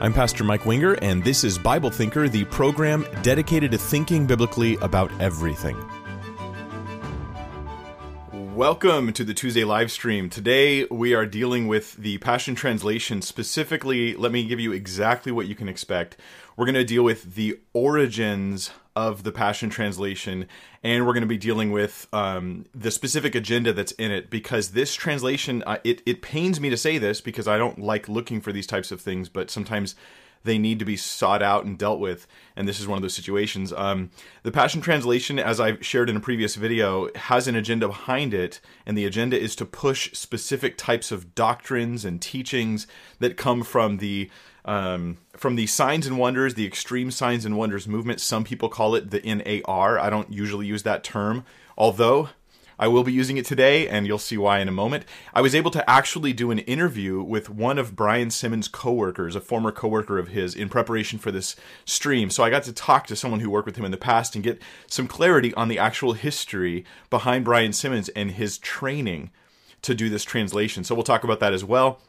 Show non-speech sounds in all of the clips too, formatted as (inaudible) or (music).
I'm Pastor Mike Winger, and this is Bible Thinker, the program dedicated to thinking biblically about everything. Welcome to the Tuesday live stream. Today we are dealing with the Passion Translation. Specifically, let me give you exactly what you can expect. We're going to deal with the origins of the Passion Translation, and we're going to be dealing with um, the specific agenda that's in it. Because this translation, uh, it it pains me to say this because I don't like looking for these types of things, but sometimes they need to be sought out and dealt with, and this is one of those situations. Um, the Passion Translation, as I've shared in a previous video, has an agenda behind it, and the agenda is to push specific types of doctrines and teachings that come from the um, from the signs and wonders, the extreme signs and wonders movement. Some people call it the NAR. I don't usually use that term, although I will be using it today, and you'll see why in a moment. I was able to actually do an interview with one of Brian Simmons' coworkers, a former coworker of his, in preparation for this stream. So I got to talk to someone who worked with him in the past and get some clarity on the actual history behind Brian Simmons and his training to do this translation. So we'll talk about that as well.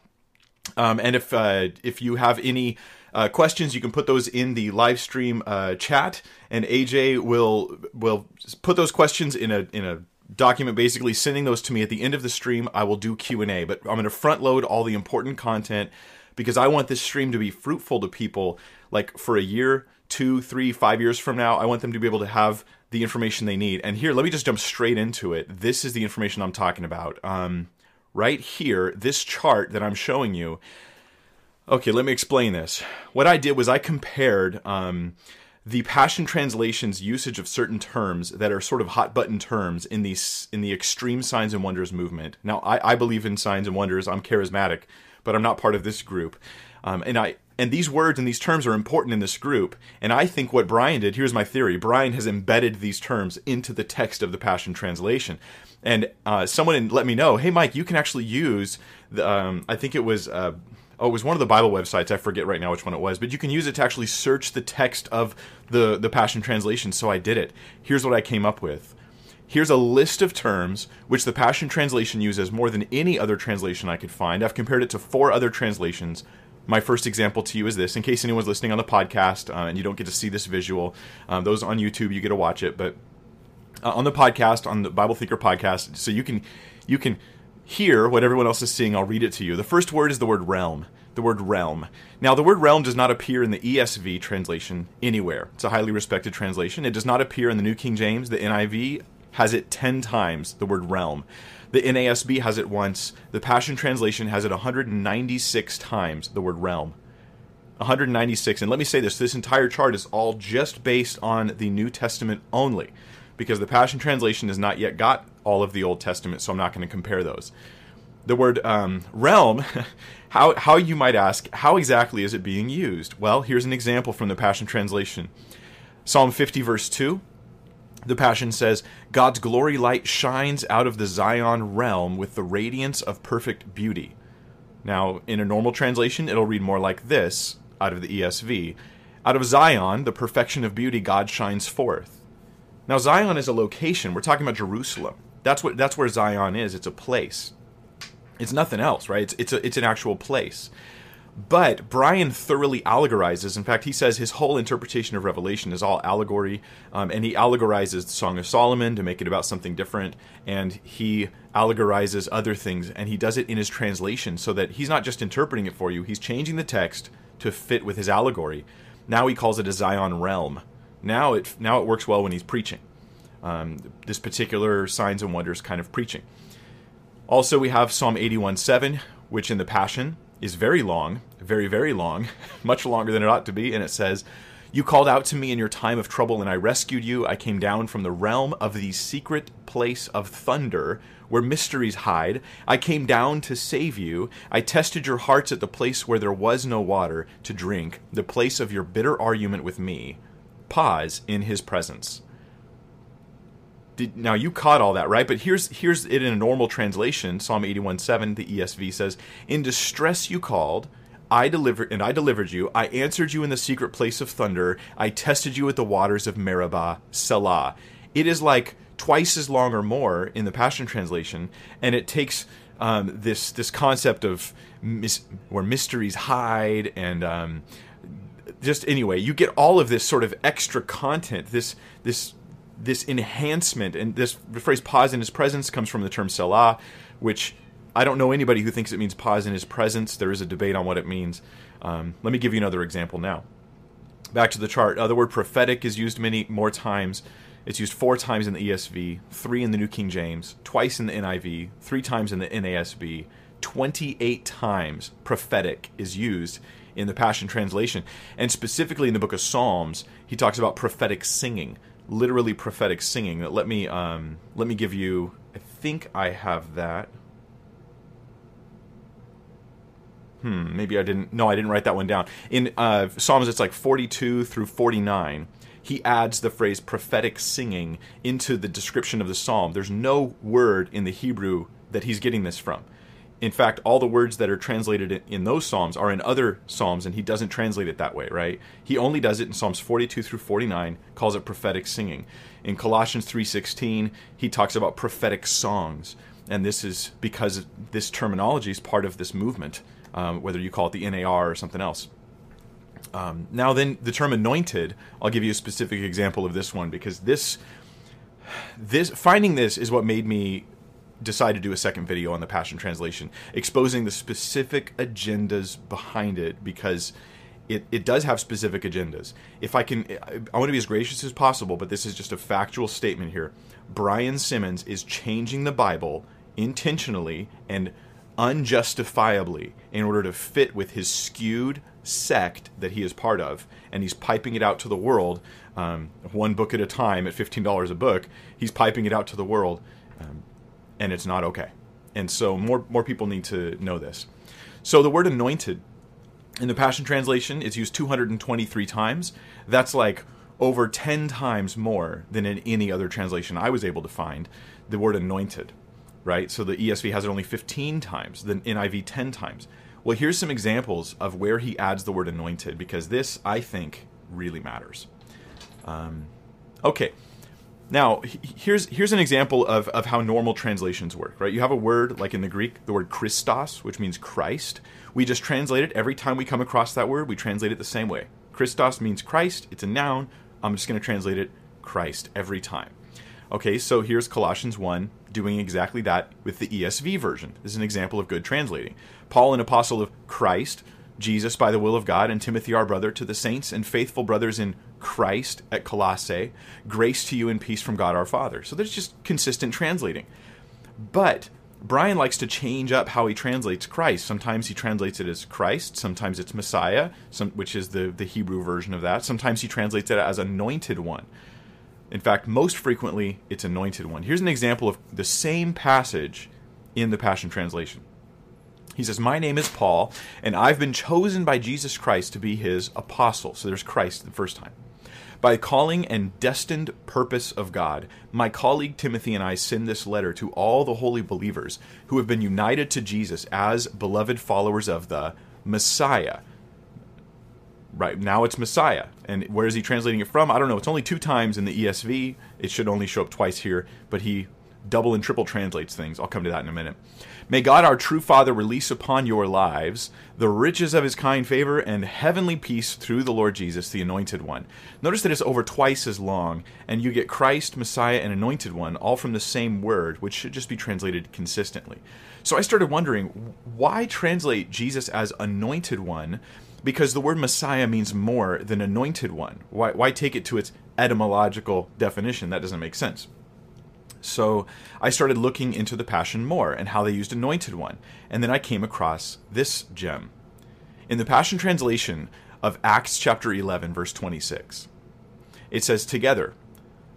Um, and if uh, if you have any uh, questions, you can put those in the live stream uh, chat, and AJ will will put those questions in a in a document, basically sending those to me at the end of the stream. I will do Q and A, but I'm going to front load all the important content because I want this stream to be fruitful to people, like for a year, two, three, five years from now. I want them to be able to have the information they need. And here, let me just jump straight into it. This is the information I'm talking about. Um, right here, this chart that I'm showing you. Okay, let me explain this. What I did was I compared um, the Passion Translation's usage of certain terms that are sort of hot button terms in the in the extreme signs and wonders movement. Now, I, I believe in signs and wonders. I'm charismatic, but I'm not part of this group. Um, and I and these words and these terms are important in this group. And I think what Brian did, here's my theory Brian has embedded these terms into the text of the Passion Translation. And uh, someone let me know, hey, Mike, you can actually use, the, um, I think it was. Uh, oh, it was one of the Bible websites. I forget right now which one it was, but you can use it to actually search the text of the the Passion Translation. So I did it. Here's what I came up with. Here's a list of terms which the Passion Translation uses more than any other translation I could find. I've compared it to four other translations my first example to you is this in case anyone's listening on the podcast uh, and you don't get to see this visual um, those on youtube you get to watch it but uh, on the podcast on the bible thinker podcast so you can you can hear what everyone else is seeing i'll read it to you. The first word is the word realm the word realm. Now the word realm does not appear in the esv translation anywhere. It's a highly respected translation. It does not appear in the new king james. The niv has it 10 times the word realm the NASB has it once. The Passion Translation has it 196 times, the word realm. 196. And let me say this this entire chart is all just based on the New Testament only, because the Passion Translation has not yet got all of the Old Testament, so I'm not going to compare those. The word um, realm, (laughs) how, how you might ask, how exactly is it being used? Well, here's an example from the Passion Translation Psalm 50, verse 2 the Passion says, God's glory light shines out of the Zion realm with the radiance of perfect beauty. Now, in a normal translation, it'll read more like this out of the ESV Out of Zion, the perfection of beauty, God shines forth. Now, Zion is a location. We're talking about Jerusalem. That's, what, that's where Zion is. It's a place. It's nothing else, right? It's, it's, a, it's an actual place. But Brian thoroughly allegorizes. In fact, he says his whole interpretation of Revelation is all allegory, um, and he allegorizes the Song of Solomon to make it about something different, and he allegorizes other things, and he does it in his translation so that he's not just interpreting it for you, he's changing the text to fit with his allegory. Now he calls it a Zion realm. Now it now it works well when he's preaching. Um, this particular signs and wonders kind of preaching. Also, we have Psalm 81 7, which in the Passion is very long, very, very long, (laughs) much longer than it ought to be, and it says, You called out to me in your time of trouble, and I rescued you. I came down from the realm of the secret place of thunder, where mysteries hide. I came down to save you. I tested your hearts at the place where there was no water to drink, the place of your bitter argument with me. Pause in his presence. Did, now you caught all that, right? But here's here's it in a normal translation. Psalm 81 7 the ESV says, "In distress you called, I delivered and I delivered you. I answered you in the secret place of thunder. I tested you at the waters of Meribah, Selah." It is like twice as long or more in the Passion translation, and it takes um, this this concept of mis- where mysteries hide and um, just anyway, you get all of this sort of extra content, this this this enhancement, and this the phrase "pause in His presence" comes from the term "selah," which I don't know anybody who thinks it means pause in His presence. There is a debate on what it means. Um, let me give you another example now. Back to the chart. Uh, the word prophetic is used many more times. It's used four times in the ESV, three in the New King James, twice in the NIV, three times in the NASB. 28 times prophetic is used in the Passion Translation. And specifically in the book of Psalms, he talks about prophetic singing, literally prophetic singing. Let me um, let me give you. I think I have that. Hmm, maybe I didn't. No, I didn't write that one down. In uh, Psalms, it's like 42 through 49. He adds the phrase prophetic singing into the description of the psalm. There's no word in the Hebrew that he's getting this from. In fact, all the words that are translated in those psalms are in other psalms, and he doesn't translate it that way, right? He only does it in Psalms 42 through 49, calls it prophetic singing. In Colossians 3:16, he talks about prophetic songs, and this is because this terminology is part of this movement um, whether you call it the NAR or something else. Um, now, then, the term anointed, I'll give you a specific example of this one because this, this finding this is what made me decide to do a second video on the Passion Translation, exposing the specific agendas behind it because it, it does have specific agendas. If I can, I want to be as gracious as possible, but this is just a factual statement here. Brian Simmons is changing the Bible intentionally and unjustifiably in order to fit with his skewed sect that he is part of, and he's piping it out to the world, um, one book at a time at fifteen dollars a book. He's piping it out to the world, um, and it's not okay. And so more more people need to know this. So the word anointed in the Passion Translation is used 223 times. That's like over 10 times more than in any other translation I was able to find the word anointed right? So the ESV has it only 15 times, the NIV 10 times. Well, here's some examples of where he adds the word anointed, because this, I think, really matters. Um, okay. Now, here's here's an example of, of how normal translations work, right? You have a word like in the Greek, the word Christos, which means Christ. We just translate it every time we come across that word, we translate it the same way. Christos means Christ, it's a noun. I'm just going to translate it Christ every time. Okay, so here's Colossians 1 doing exactly that with the ESV version. This is an example of good translating. Paul, an apostle of Christ, Jesus by the will of God, and Timothy, our brother, to the saints and faithful brothers in Christ at Colossae, grace to you and peace from God our Father. So there's just consistent translating. But Brian likes to change up how he translates Christ. Sometimes he translates it as Christ, sometimes it's Messiah, some, which is the, the Hebrew version of that. Sometimes he translates it as anointed one. In fact, most frequently, it's anointed one. Here's an example of the same passage in the Passion Translation. He says, My name is Paul, and I've been chosen by Jesus Christ to be his apostle. So there's Christ the first time. By calling and destined purpose of God, my colleague Timothy and I send this letter to all the holy believers who have been united to Jesus as beloved followers of the Messiah right now it's Messiah. And where is he translating it from? I don't know. It's only two times in the ESV. It should only show up twice here, but he double and triple translates things. I'll come to that in a minute. May God, our true Father, release upon your lives the riches of his kind favor and heavenly peace through the Lord Jesus, the Anointed One. Notice that it's over twice as long, and you get Christ, Messiah, and Anointed One all from the same word, which should just be translated consistently. So I started wondering why translate Jesus as Anointed One because the word Messiah means more than anointed one. Why, why take it to its etymological definition? That doesn't make sense. So I started looking into the Passion more and how they used anointed one. And then I came across this gem. In the Passion translation of Acts chapter 11, verse 26, it says, Together,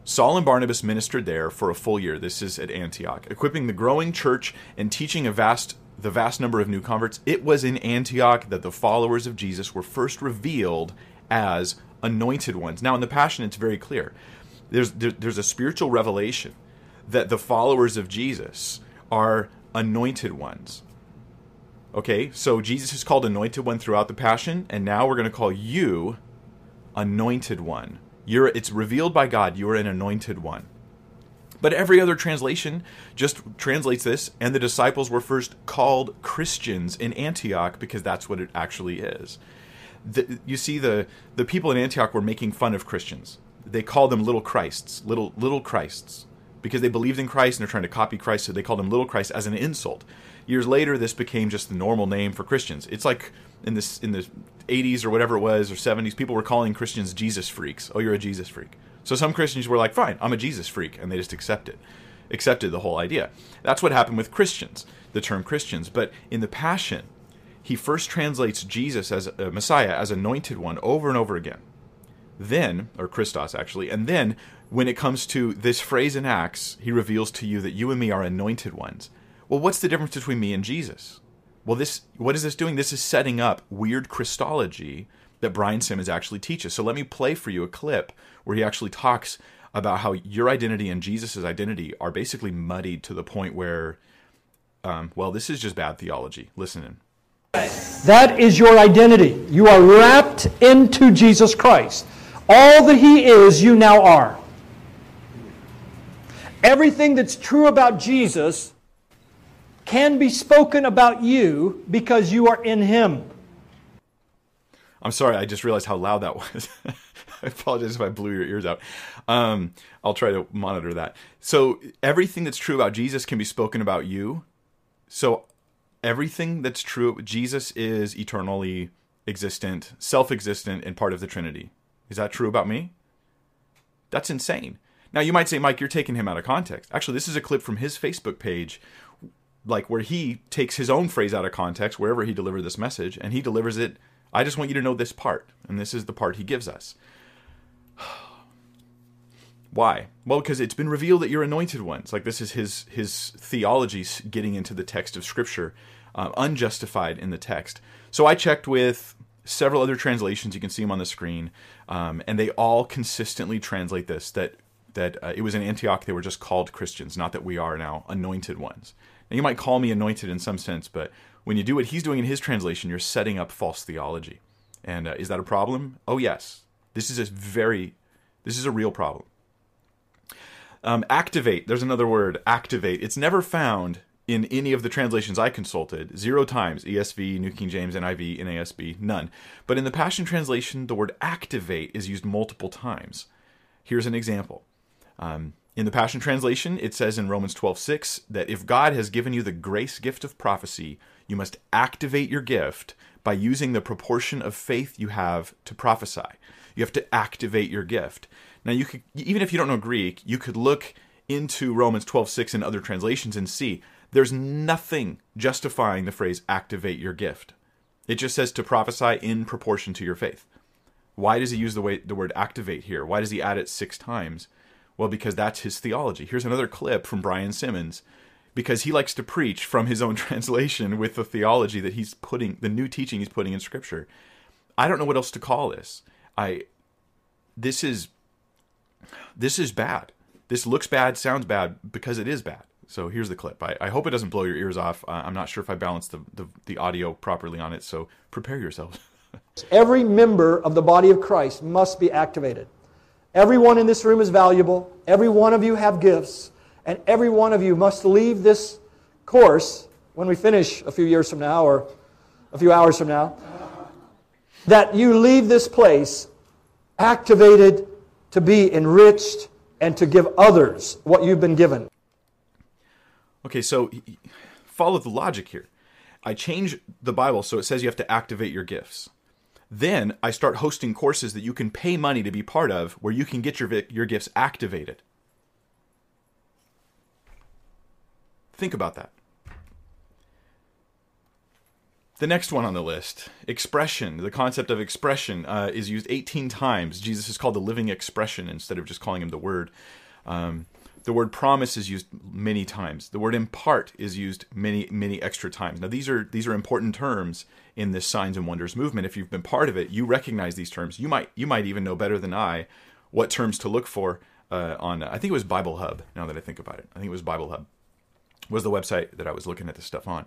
Saul and Barnabas ministered there for a full year. This is at Antioch, equipping the growing church and teaching a vast the vast number of new converts, it was in Antioch that the followers of Jesus were first revealed as anointed ones. Now, in the Passion, it's very clear. There's, there, there's a spiritual revelation that the followers of Jesus are anointed ones. Okay, so Jesus is called anointed one throughout the Passion, and now we're going to call you anointed one. You're, it's revealed by God, you are an anointed one. But every other translation just translates this, and the disciples were first called Christians in Antioch because that's what it actually is. The, you see, the, the people in Antioch were making fun of Christians. They called them little Christs, little little Christs, because they believed in Christ and they're trying to copy Christ, so they called them little Christ as an insult. Years later, this became just the normal name for Christians. It's like in this in the 80s or whatever it was or 70s, people were calling Christians Jesus freaks. Oh, you're a Jesus freak. So some Christians were like, fine, I'm a Jesus freak, and they just accepted, accepted the whole idea. That's what happened with Christians, the term Christians. But in the Passion, he first translates Jesus as a Messiah, as anointed one, over and over again. Then, or Christos actually, and then when it comes to this phrase in Acts, he reveals to you that you and me are anointed ones. Well, what's the difference between me and Jesus? Well, this what is this doing? This is setting up weird Christology that Brian Simmons actually teaches. So let me play for you a clip where he actually talks about how your identity and Jesus' identity are basically muddied to the point where, um, well, this is just bad theology. Listen in. That is your identity. You are wrapped into Jesus Christ. All that He is, you now are. Everything that's true about Jesus can be spoken about you because you are in Him. I'm sorry, I just realized how loud that (laughs) was. (laughs) I apologize if I blew your ears out. Um, I'll try to monitor that. So, everything that's true about Jesus can be spoken about you. So, everything that's true, Jesus is eternally existent, self existent, and part of the Trinity. Is that true about me? That's insane. Now, you might say, Mike, you're taking him out of context. Actually, this is a clip from his Facebook page, like where he takes his own phrase out of context wherever he delivered this message, and he delivers it I just want you to know this part, and this is the part he gives us. (sighs) Why? Well, because it's been revealed that you're anointed ones. Like this is his his theology getting into the text of Scripture, uh, unjustified in the text. So I checked with several other translations. You can see them on the screen, um, and they all consistently translate this that that uh, it was in Antioch they were just called Christians, not that we are now anointed ones. Now you might call me anointed in some sense, but when you do what he's doing in his translation, you're setting up false theology. And uh, is that a problem? Oh, yes. This is a very, this is a real problem. Um, activate, there's another word, activate. It's never found in any of the translations I consulted. Zero times ESV, New King James, NIV, NASB, none. But in the Passion Translation, the word activate is used multiple times. Here's an example. Um, in the Passion Translation, it says in Romans 12:6 that if God has given you the grace gift of prophecy, you must activate your gift by using the proportion of faith you have to prophesy. You have to activate your gift. Now you could even if you don't know Greek, you could look into Romans 12:6 and other translations and see there's nothing justifying the phrase activate your gift. It just says to prophesy in proportion to your faith. Why does he use the way the word activate here? Why does he add it 6 times? Well, because that's his theology. Here's another clip from Brian Simmons because he likes to preach from his own (laughs) translation with the theology that he's putting, the new teaching he's putting in Scripture. I don't know what else to call this. I, this is, this is bad. This looks bad, sounds bad because it is bad. So here's the clip. I, I hope it doesn't blow your ears off. Uh, I'm not sure if I balanced the, the, the audio properly on it, so prepare yourselves. (laughs) Every member of the body of Christ must be activated. Everyone in this room is valuable. Every one of you have gifts. And every one of you must leave this course when we finish a few years from now or a few hours from now. That you leave this place activated to be enriched and to give others what you've been given. Okay, so follow the logic here. I change the Bible so it says you have to activate your gifts. Then I start hosting courses that you can pay money to be part of where you can get your, your gifts activated. Think about that. The next one on the list, expression. The concept of expression uh, is used 18 times. Jesus is called the living expression instead of just calling him the word. Um, the word promise is used many times. The word impart is used many, many extra times. Now these are these are important terms in this signs and wonders movement. If you've been part of it, you recognize these terms. You might you might even know better than I what terms to look for uh, on. I think it was Bible Hub. Now that I think about it, I think it was Bible Hub was the website that I was looking at this stuff on.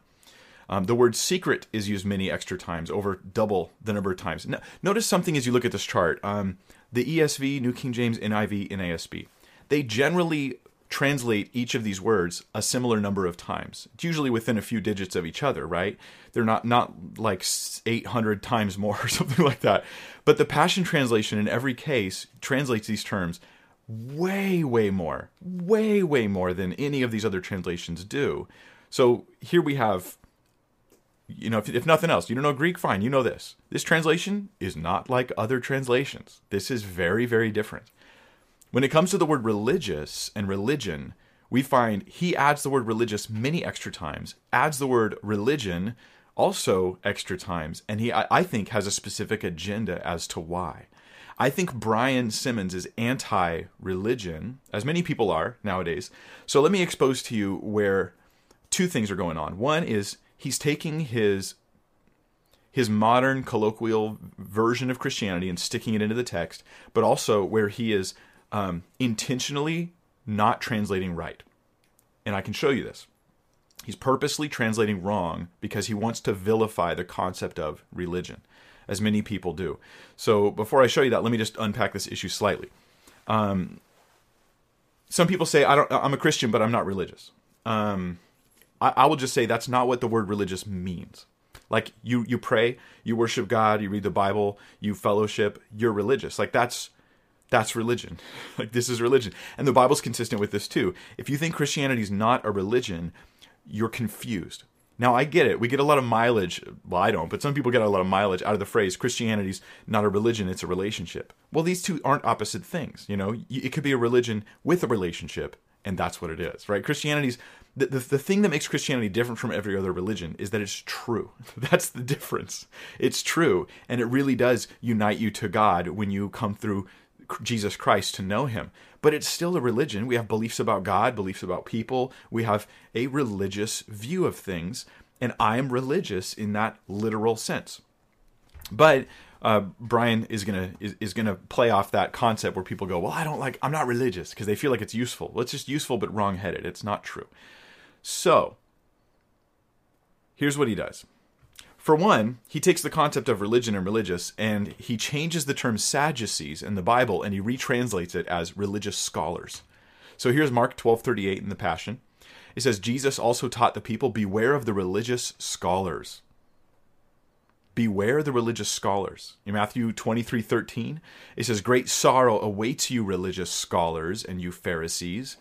Um, the word secret is used many extra times, over double the number of times. Now, notice something as you look at this chart. Um, the ESV, New King James, NIV, NASB, they generally translate each of these words a similar number of times. It's usually within a few digits of each other, right? They're not not like 800 times more (laughs) or something like that. But the Passion translation in every case translates these terms way way more, way way more than any of these other translations do. So here we have you know, if, if, nothing else, you don't know Greek, fine, you know this. This translation is not like other translations. This is very, very different. When it comes to the word religious and religion, we find he adds the word religious many extra times, adds the word religion also extra times, and he, I think, has a specific agenda as to why. I think Brian Simmons is anti religion, as many people are nowadays. So let me expose to you where two things are going on. One is he's taking his his modern colloquial version of Christianity and sticking it into the text, but also where he is um, intentionally not translating right. And I can show you this. He's purposely translating wrong because he wants to vilify the concept of religion, as many people do. So before I show you that, let me just unpack this issue slightly. Um, some people say I don't. I'm a Christian, but I'm not religious. Um, I, I will just say that's not what the word religious means. Like you, you pray, you worship God, you read the Bible, you fellowship, you're religious. Like that's that's religion. (laughs) like this is religion. And the Bible's consistent with this too. If you think Christianity is not a religion, you're confused. Now I get it. We get a lot of mileage. Well, I don't, but some people get a lot of mileage out of the phrase Christianity's not a religion, it's a relationship. Well, these two aren't opposite things, you know? It could be a religion with a relationship, and that's what it is, right? Christianity's the, the, the thing that makes Christianity different from every other religion is that it's true. (laughs) That's the difference. It's true, and it really does unite you to God when you come through Jesus Christ to know him. But it's still a religion. We have beliefs about God, beliefs about people. We have a religious view of things, and I am religious in that literal sense. But uh, Brian is gonna is, is gonna play off that concept where people go, well, I don't like, I'm not religious because they feel like it's useful. Well, it's just useful but wrong-headed. It's not true. So, here's what he does. For one, he takes the concept of religion and religious and he changes the term Sadducees in the Bible and he retranslates it as religious scholars. So here's Mark 12:38 in the Passion. It says Jesus also taught the people beware of the religious scholars. Beware the religious scholars. In Matthew 23:13, it says great sorrow awaits you religious scholars and you Pharisees.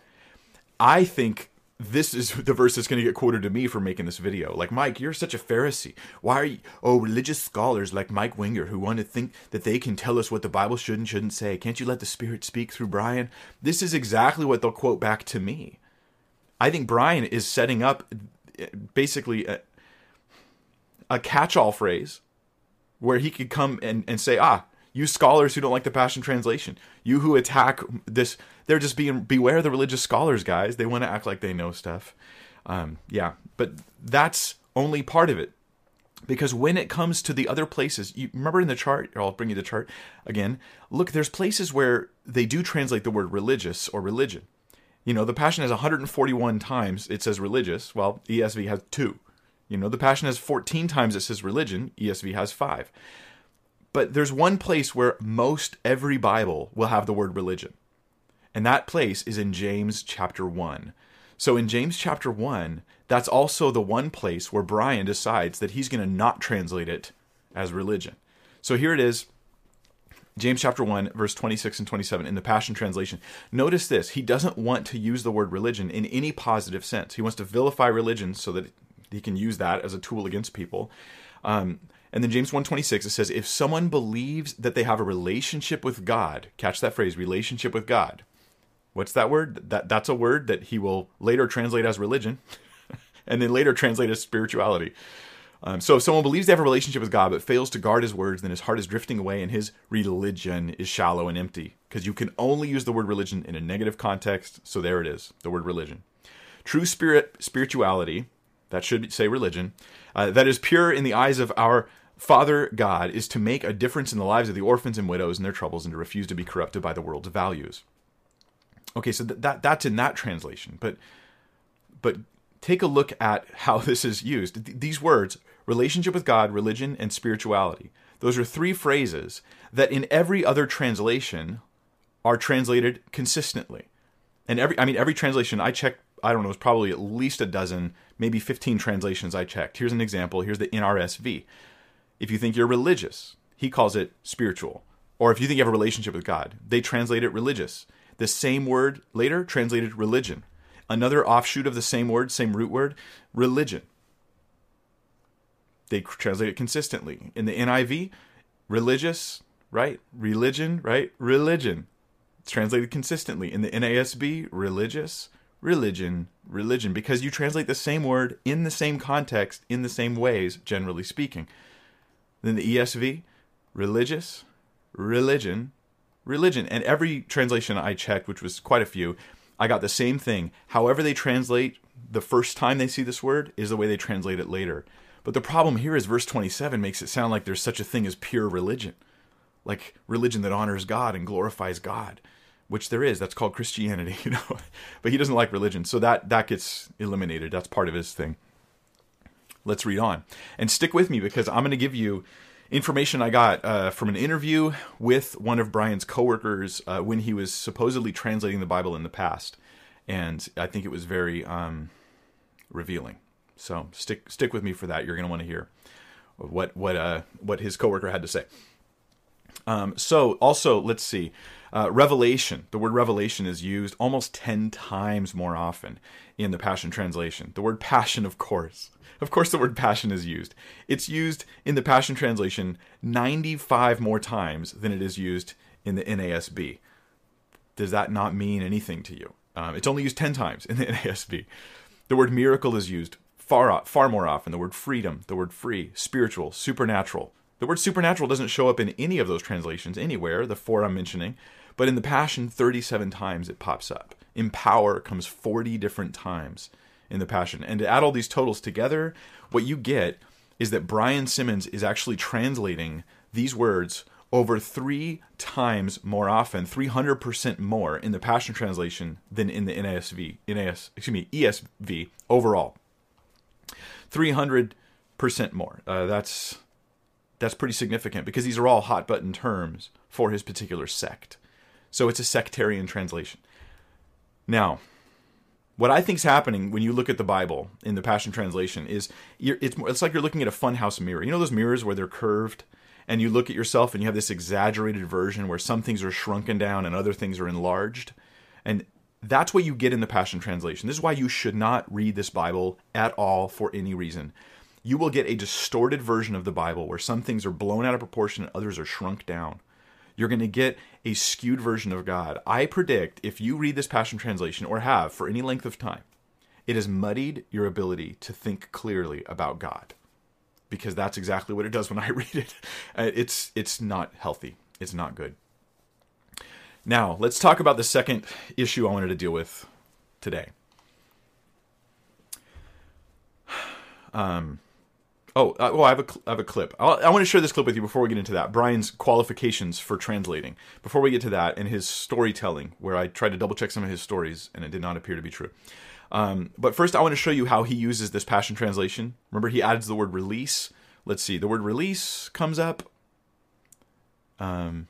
I think this is (laughs) the verse that's going to get quoted to me for making this video. Like, Mike, you're such a Pharisee. Why are you, oh, religious scholars like Mike Winger who want to think that they can tell us what the Bible should and shouldn't say. Can't you let the Spirit speak through Brian? This is exactly what they'll quote back to me. I think Brian is setting up eh, basically a, a catch all phrase where he could come and, and say, ah, you scholars who don't like the Passion Translation, you who attack this, they're just being beware the religious scholars, guys. They want to act like they know stuff. Um, yeah, but that's only part of it. Because when it comes to the other places, you remember in the chart, I'll bring you the chart again. Look, there's places where they do translate the word religious or religion. You know, the Passion has 141 times it says religious, while ESV has two. You know, the Passion has 14 times it says religion, ESV has five. But there's one place where most every Bible will have the word religion. And that place is in James chapter 1. So in James chapter 1, that's also the one place where Brian decides that he's going to not translate it as religion. So here it is James chapter 1, verse 26 and 27 in the Passion Translation. Notice this. He doesn't want to use the word religion in any positive sense. He wants to vilify religion so that he can use that as a tool against people. Um, and then James 1:26 it says if someone believes that they have a relationship with God, catch that phrase relationship with God. What's that word? That that's a word that he will later translate as religion (laughs) and then later translate as spirituality. Um, so if someone believes they have a relationship with God but fails to guard his words, then his heart is drifting away and his religion is shallow and empty. Because you can only use the word religion in a negative context. So there it is, the word religion. True spirit spirituality, that should say religion, uh, that is pure in the eyes of our Father God is to make a difference in the lives of the orphans and widows and their troubles and to refuse to be corrupted by the world's values. Okay, so th- that that's in that translation, but but take a look at how (laughs) this is used. Th- these words, relationship with God, religion, and spirituality. Those are three phrases that in every other translation are translated consistently. And every, I mean, every translation I checked, I don't know, it was probably at least a dozen, maybe 15 translations I checked. Here's an example. Here's the NRSV. If you think you're religious, he calls it spiritual. Or if you think you have a relationship with God, they translate it religious. The same word later translated religion. Another offshoot of the same word, same root word, religion. They translate it consistently. In the NIV, religious, right? Religion, right? Religion. It's translated consistently. In the NASB, religious, religion, religion, because you translate the same word in the same context, in the same ways, generally speaking. Then the ESV, religious, religion, religion. And every translation I checked, which was quite a few, I got the same thing. However, they translate the first time they see this word is the way they translate it later. But the problem here is verse 27 makes it sound like there's such a thing as pure religion, like religion that honors God and glorifies God, which there is. That's called Christianity, (laughs) you know. but he doesn't like religion, so that that gets eliminated. That's part of his thing. Let's read on and stick with me because I'm going to give you information I got uh, from an interview with one of Brian's coworkers uh, when he was supposedly translating the Bible in the past, and I think it was very um, revealing. So stick stick with me for that. You're going to want to hear what what uh, what his coworker had to say. Um, so also let's see, uh, revelation. The word revelation is used almost ten times more often in the Passion Translation. The word passion, of course. Of course, the word passion is used. It's used in the Passion Translation 95 more times than it is used in the NASB. Does that not mean anything to you? Um, it's only used 10 times in the (laughs) NASB. The word miracle is used far, far more often. The word freedom, the word free, spiritual, supernatural. The word supernatural doesn't show up in any of those translations anywhere, the four I'm mentioning, but in the Passion, 37 times it pops up. Empower comes 40 different times in the Passion. And to add all these totals together, what you get is that Brian Simmons is actually translating these words over three times more often, 300% more in the Passion Translation than in the NASV, NAS, excuse me, ESV overall. 300% more. Uh, that's that's pretty significant because these are all hot button terms for his particular sect. So it's a sectarian translation. Now, what I think is happening when you look at the Bible in the Passion Translation is it's it's like you're looking at a funhouse mirror. You know those mirrors where they're curved, and you look at yourself and you have this exaggerated version where some things are shrunken down and other things are enlarged, and that's what you get in the Passion Translation. This is why you should not read this Bible at all for any reason. You will get a distorted version of the Bible where some things are blown out of proportion and others are shrunk down. You're going to get a skewed version of God. I predict if you read this Passion Translation or have for any length of time, it has muddied your ability to think clearly about God. Because that's exactly what it does when I (laughs) read it. Uh, it's it's not healthy. It's not good. Now, let's talk about the second issue I wanted to deal with today. (sighs) Um, oh, uh, well, I have a, I have a clip. I'll, I want to share this clip with you before we get into that. Brian's qualifications for translating. Before we get to that, and his storytelling, where I tried to double check some of his stories, and it did not appear to be true. Um, but first, I want to show you how he uses this Passion Translation. Remember, he adds the word release. Let's see. The word release comes up. Um,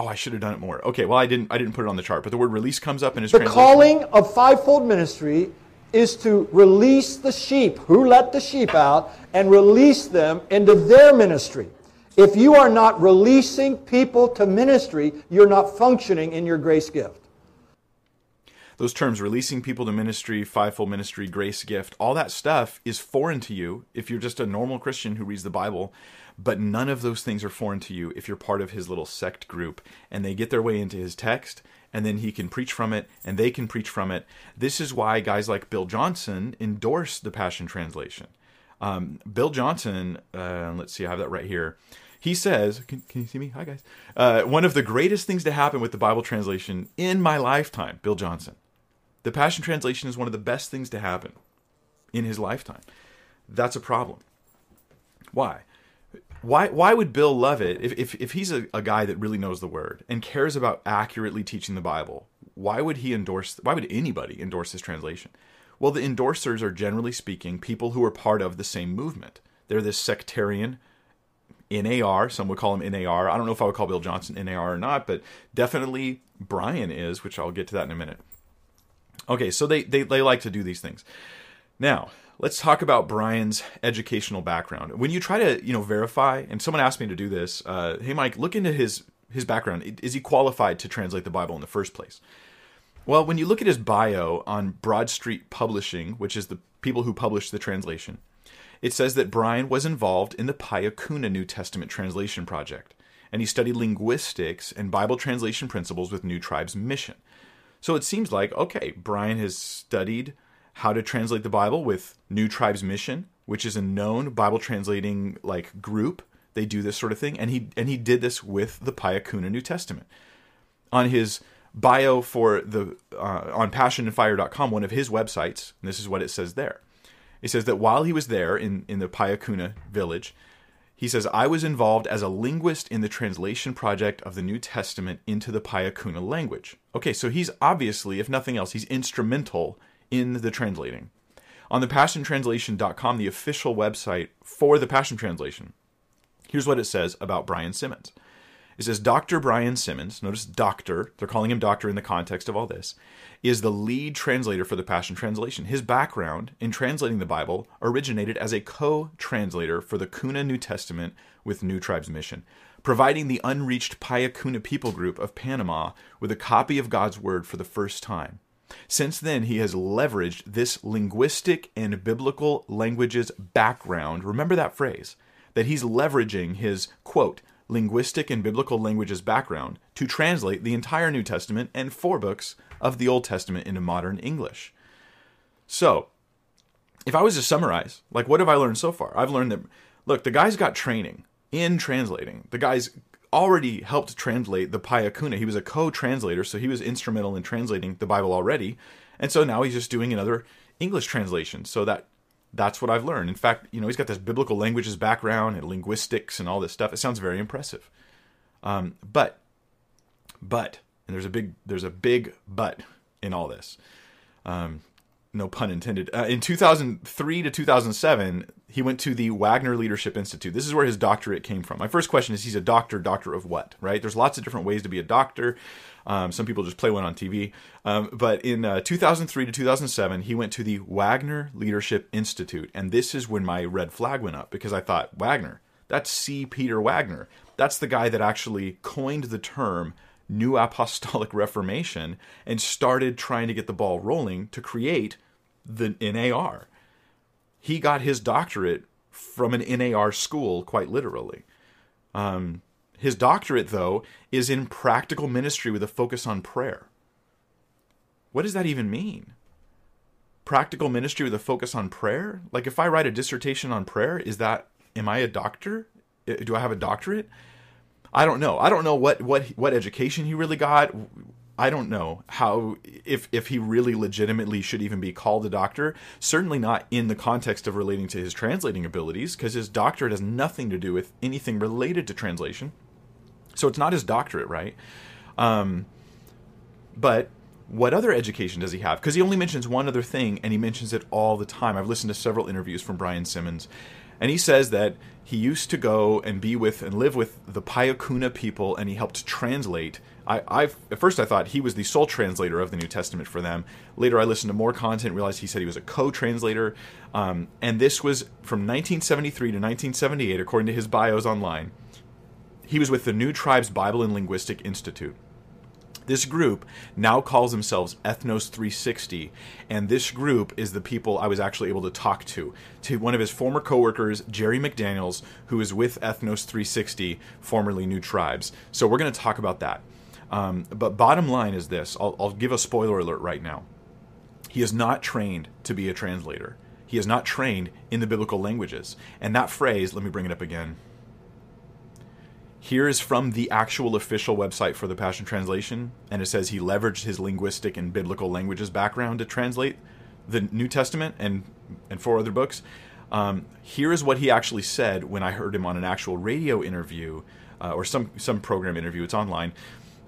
Oh, I should have done it more. Okay, well I didn't I didn't put it on the chart, but the word release comes up in his The calling of fivefold ministry is to release the sheep who let the sheep out and release them into their ministry. If you are not releasing people to ministry, you're not functioning in your grace gift. Those terms, releasing people to ministry, fivefold ministry, grace gift, all that stuff is foreign to you if you're just a normal Christian who reads the Bible but none of those things are foreign to you if you're part of his little sect group and they get their way into his text and then he can preach from it and they can preach from it. This is why guys like Bill Johnson endorse the Passion Translation. Um, Bill Johnson, uh, let's see, I have that right here. He says, can, can you see me? Hi, guys. Uh, one of the greatest things to happen with the Bible translation in my lifetime, Bill Johnson. The Passion Translation is one of the best things to happen in his lifetime. That's a problem. Why? Why why would Bill love it if if, if he's a, a guy that really knows the word and cares about accurately teaching the Bible? Why would he endorse? Why would anybody endorse his translation? Well, the endorsers are generally speaking people who are part of the same movement. They're this sectarian NAR. Some would call him NAR. I don't know if I would call Bill Johnson NAR or not, but definitely Brian is, which I'll get to that in a minute. Okay, so they, they, they like to do these things. Now, let's talk about Brian's educational background. When you try to, you know, verify, and someone asked me to do this, uh, hey Mike, look into his his background. Is he qualified to translate the Bible in the first place? Well, when you look at his bio on Broad Street Publishing, which is the people who published the translation, it says that Brian was involved in the Paya Kuna New Testament translation project, and he studied linguistics and Bible translation principles with New Tribes Mission. So it seems like, okay, Brian has studied how to translate the Bible with New Tribes Mission, which is a known Bible translating like group. They do this sort of thing, and he and he did this with the Paya Kuna New Testament. On his bio for the uh, on passionandfire.com, one of his websites, this is what it says there. It says that while he was there in, in the Paya Kuna village, he says, I was involved as a linguist in the translation project of the New Testament into the Paya Kuna language. Okay, so he's obviously, if nothing else, he's instrumental in the translating. On the PassionTranslation.com, the official website for the Passion Translation, here's what it says about Brian Simmons. It says Dr. Brian Simmons, notice doctor, they're calling him doctor in the context of all this, is the lead translator for the Passion Translation. His background in translating the Bible originated as a co translator for the Kuna New Testament with New Tribes Mission, providing the unreached Paya Kuna people group of Panama with a copy of God's Word for the first time. Since then, he has leveraged this linguistic and biblical languages background. Remember that phrase that he's leveraging his quote linguistic and biblical languages background to translate the entire New Testament and four books of the Old Testament into modern English. So, if I was to summarize, like what have I learned so far? I've learned that look, the guy's got training in translating. The guy's already helped translate the Paya Kuna. He was a co-translator, so he was instrumental in translating the Bible already. And so now he's just doing another English translation. So that that's what I've learned. In fact, you know, he's got this biblical languages background and linguistics and all this stuff. It sounds very impressive. Um, but, but, and there's a big, there's a big but in all this. Um, no pun intended. Uh, in 2003 to 2007, he went to the Wagner Leadership Institute. This is where his doctorate came from. My first question is: He's a doctor. Doctor of what? Right? There's lots of different ways to be a doctor. Um, some people just play one on TV. Um, but in uh, 2003 to 2007, he went to the Wagner Leadership Institute, and this is when my red flag went up because I thought Wagner. That's C. Peter Wagner. That's the guy that actually coined the term New Apostolic (laughs) Reformation and started trying to get the ball rolling to create the NAR. He got his doctorate from an NAR school, quite literally. Um, his doctorate, though, is in practical ministry with a focus on prayer. What does that even mean? Practical ministry with a focus on prayer? Like if I write a dissertation on prayer, is that am I a doctor? Do I have a doctorate? I don't know. I don't know what what what education he really got. I don't know how if if he really legitimately should even be called a doctor. Certainly not in the context of relating to his translating abilities, because his doctorate has nothing to do with anything related to translation. So it's not his doctorate, right? Um, but what other education does he have? Because he only mentions one other thing, and he mentions it all the time. I've listened to several interviews from Brian Simmons, and he says that he used to go and be with and live with the Paya Kuna people, and he helped translate I, I at first I thought he was the sole translator of the New Testament for them. Later, I listened to more content, realized he said he was a co-translator, um, and this was from 1973 to 1978, according to his bios online. He was with the New Tribes Bible and Linguistic Institute. This group now calls themselves Ethnos 360, and this group is the people I was actually able to talk to. To one of his former coworkers, Jerry McDaniels, who is with Ethnos 360, formerly New Tribes. So we're going to talk about that. Um, but bottom line is this I'll, I'll give a spoiler alert right now. He is not trained to be a translator. He is not trained in the biblical languages. And that phrase, let me bring it up again. Here is from the actual official website for the Passion Translation, and it says he leveraged his linguistic and biblical languages background to translate the New Testament and, and four other books. Um, here is what he actually said when I heard him on an actual radio interview uh, or some, some program interview. It's online.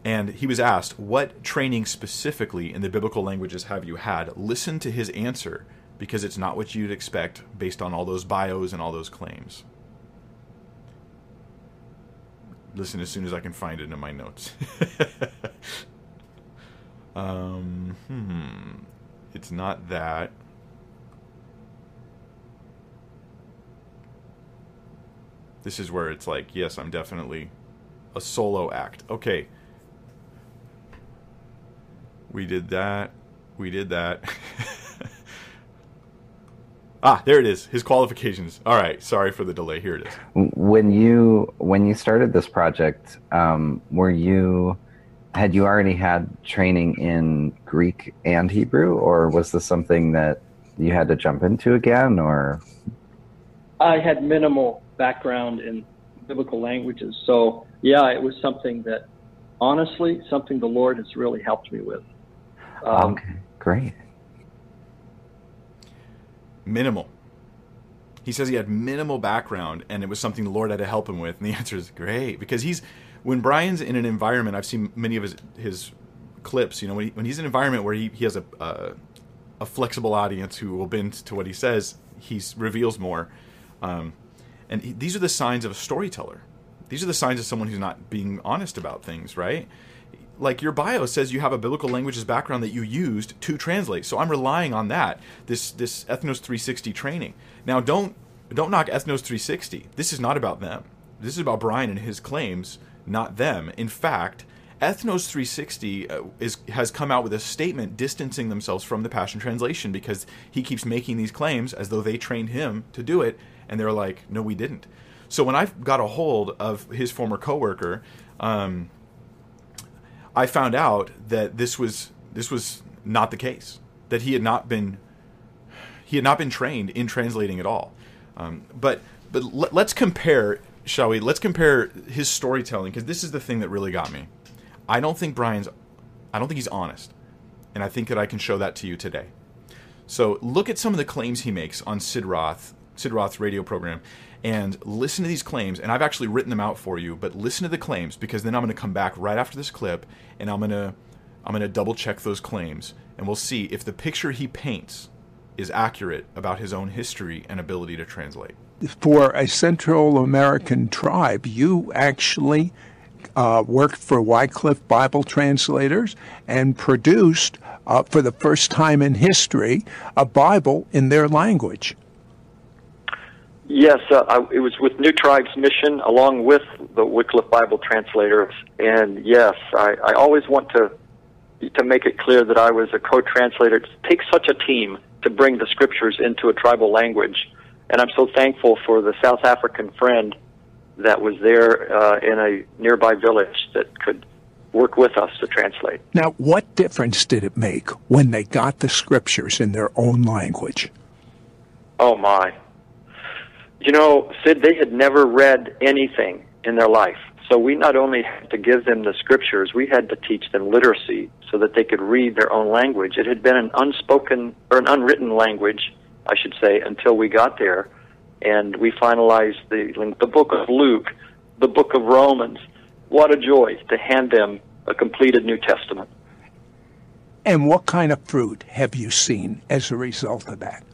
And he was asked, What training specifically in the biblical languages have you had? Listen to his answer because it's not what you'd expect based on all those bios and all those claims. listen as soon as I can find it in my notes. (laughs) um, hmm. It's not that. This is where it's like, yes, I'm definitely a solo act. Okay. We did that. We did that. (laughs) ah, there it is. His qualifications. All right. Sorry for the delay. Here it is. When you when you started this project, um, were you had you already had training in Greek and Hebrew, or was this something that you had to jump into again, or? I had minimal background in biblical languages, so yeah, it was something that, honestly, something the Lord has really helped me with. Um, okay, great. Minimal. He says he had minimal background, and it was something the Lord had to help him with. And the (laughs) answer is great because he's when Brian's in an environment. I've seen many of his his clips. You know, when, he, when he's in an environment where he, he has a, a a flexible audience who will bend to what he says, he reveals more. Um, and he, these are the signs of a storyteller. These are the signs of someone who's not being honest about things, right? Like your bio says you have a biblical languages background that you used to translate. So I'm relying on that. This this Ethnos 360 training. Now don't don't knock Ethnos 360. This is not about them. This is about Brian and his claims, not them. In fact, Ethnos 360 uh, is has come out with a statement distancing themselves from the Passion Translation because he keeps making these claims as though they trained him to do it, and they're like, no, we didn't. So when I got a hold of his former coworker, um, I found out that this was this was not the case. That he had not been he had not been trained in translating at all. Um, but but let, let's compare, shall we? Let's compare his storytelling because this is the thing that really got me. I don't think Brian's, I don't think he's honest. And I think that I can show that to you today. So look at some of the claims he makes on Sid Roth, Sid Roth's radio program, and listen to these claims. And I've actually written them out for you, but listen to the claims because then I'm going to come back right after this clip and I'm going to I'm going to double check those claims and we'll see if the picture he paints is accurate about his own history and ability to translate. For a Central American tribe, you actually uh, worked for Wycliffe Bible Translators and produced, uh, for the first time in history, a Bible in their language. Yes, uh, I, it was with New Tribes Mission along with the Wycliffe Bible Translators. And yes, I, I always want to to make it clear that I was a co-translator. It takes such a team to bring the scriptures into a tribal language. And I'm so thankful for the South African friend that was there uh, in a nearby village that could work with us to translate. Now, what difference did it make when they got the scriptures in their own language? Oh, my. You know, Sid, they had never read anything in their life. So we not only had to give them the scriptures, we had to teach them literacy so that they could read their own language. It had been an unspoken or an unwritten language, I should say, until we got there and we finalized the the book of Luke, the book of Romans. What a joy to hand them a completed New Testament. And what kind of fruit have you seen as a result of that?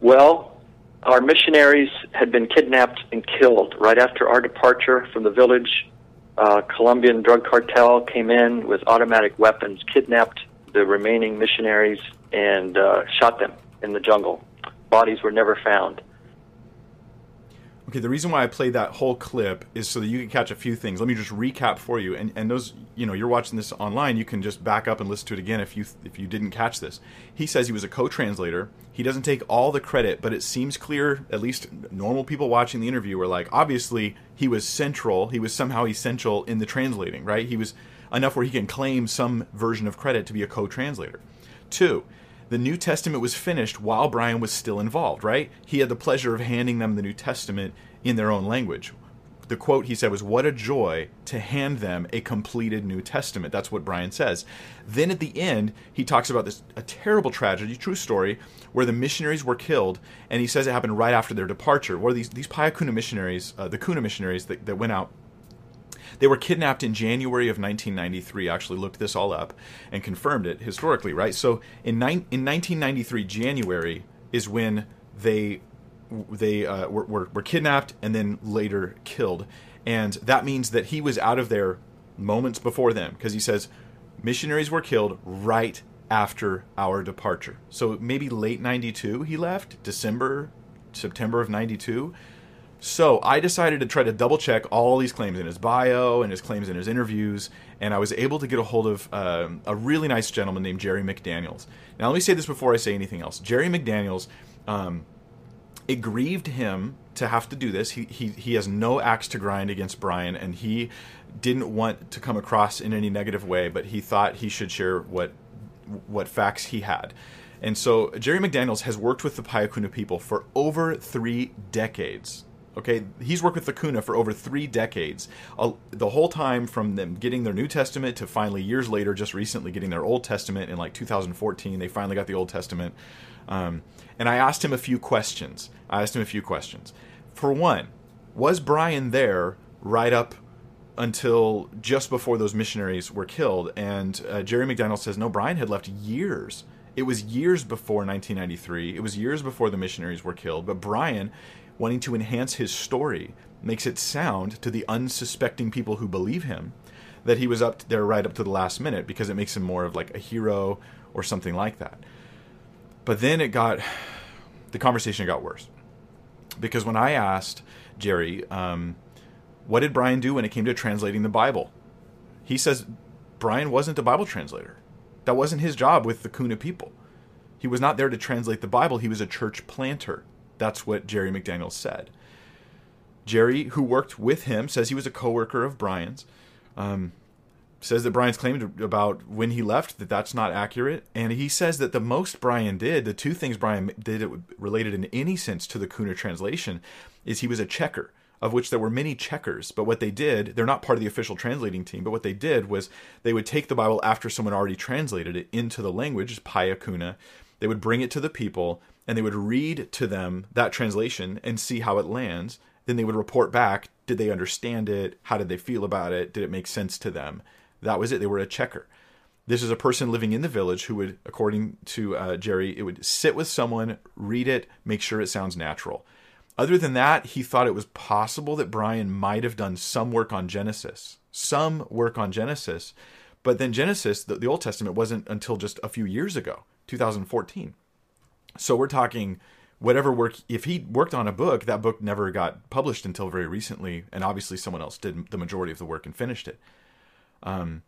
Well, our missionaries had been kidnapped and killed right after our departure from the village. Uh, Colombian drug cartel came in with automatic weapons, kidnapped the remaining missionaries, and uh, shot them in the jungle bodies were never found. Okay, the reason why I played that whole clip is so that you can catch a few things. Let me just recap for you. And and those, you know, you're watching this online, you can just back up and listen to it again if you if you didn't catch this. He says he was a co-translator. He doesn't take all the credit, but it seems clear, at least normal people watching the interview were like, obviously he was central. He was somehow essential in the translating, right? He was enough where he can claim some version of credit to be a co-translator. Two, the New Testament was finished while Brian was still involved, right? He had the pleasure of handing them the New Testament in their own language. The quote he said was, What a joy to hand them a completed New Testament. That's what Brian says. Then at the end, he talks about this a terrible tragedy, true story, where the missionaries were killed, and he says it happened right after their departure. where these, these Paya Kuna missionaries, uh, the Kuna missionaries that, that went out they were kidnapped in January of 1993. I actually looked this all up and confirmed it historically, right? So in, in 1993, January is when they they uh, were, were, were kidnapped and then later killed. And that means that he was out of there moments before them because he says missionaries were killed right after our departure. So maybe late 92 he left, December, September of 92. So I decided to try to double check all these claims in his bio and his claims in his interviews, and I was able to get a hold of um, a really nice gentleman named Jerry McDaniels. Now, let me say this before I say anything else. Jerry McDaniels, um, it grieved him to have to do this. He, he, he has no axe to grind against Brian, and he didn't want to come across in any negative way, but he thought he should share what what facts he had. And so Jerry McDaniels has worked with the Paya Kuna people for over three decades. Okay, he's worked with the Kuna for over three decades. The whole time from them getting their New Testament to finally years later, just recently getting their Old Testament in like 2014, they finally got the Old Testament. Um, and I asked him a few questions. I asked him a few questions. For one, was Brian there right up until just before those missionaries were killed? And uh, Jerry McDaniel says, no, Brian had left years. It was years before 1993. It was years before the missionaries were killed. But Brian wanting to enhance his story makes it sound to the unsuspecting people who believe him that he was up there right up to the last minute because it makes him more of like a hero or something like that. But then it got the conversation got worse because when I asked Jerry, um, what did Brian do when it came to translating the Bible? He says Brian wasn't a Bible translator. That wasn't his job with the Kuna people. He was not there to translate the Bible. He was a church planter. That's what Jerry McDaniels said. Jerry, who worked with him, says he was a coworker of Brian's. Um, says that Brian's claimed about when he left that that's not accurate, and he says that the most Brian did, the two things Brian did related in any sense to the Kuna translation, is he was a checker, of which there were many checkers. But what they did, they're not part of the official translating team, but what they did was they would take the Bible after someone already translated it into the language, Paya Kuna. They would bring it to the people, and they would read to them that translation and see how it lands. Then they would report back did they understand it? How did they feel about it? Did it make sense to them? That was it. They were a checker. This is a person living in the village who would, according to uh, Jerry, it would sit with someone, read it, make sure it sounds natural. Other than that, he thought it was possible that Brian might have done some work on Genesis, some work on Genesis, but then Genesis, the, the Old Testament, wasn't until just a few years ago, 2014. So we're talking whatever work if he worked on a book that book never got published until very recently and obviously someone else did the majority of the work and finished it. Um,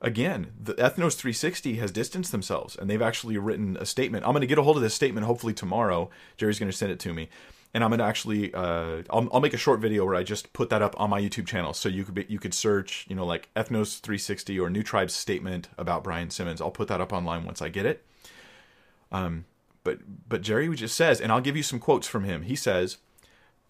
again the ethnos 360 has distanced themselves and they've actually written a statement. I'm going to get a hold of this statement hopefully tomorrow. Jerry's going to send it to me. And i'm going to actually uh, I'll, I'll make a short video where i just put that up on my youtube channel. So you could be, you could search you know like ethnos 360 or new tribes statement about brian simmons. I'll put that up online once i get it. Um, but but Jerry just says, and I'll give you some quotes from him. He says,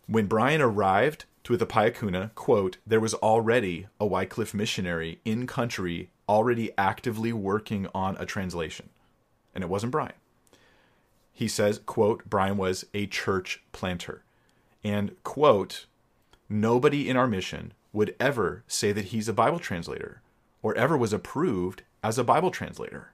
when Brian arrived to the Paya Kuna quote, there was already a Wycliffe missionary in country already actively working on a translation. And it wasn't Brian. He says, quote, Brian was a church planter. And, quote, nobody in our mission would ever say that he's a Bible translator or ever was approved as a Bible translator.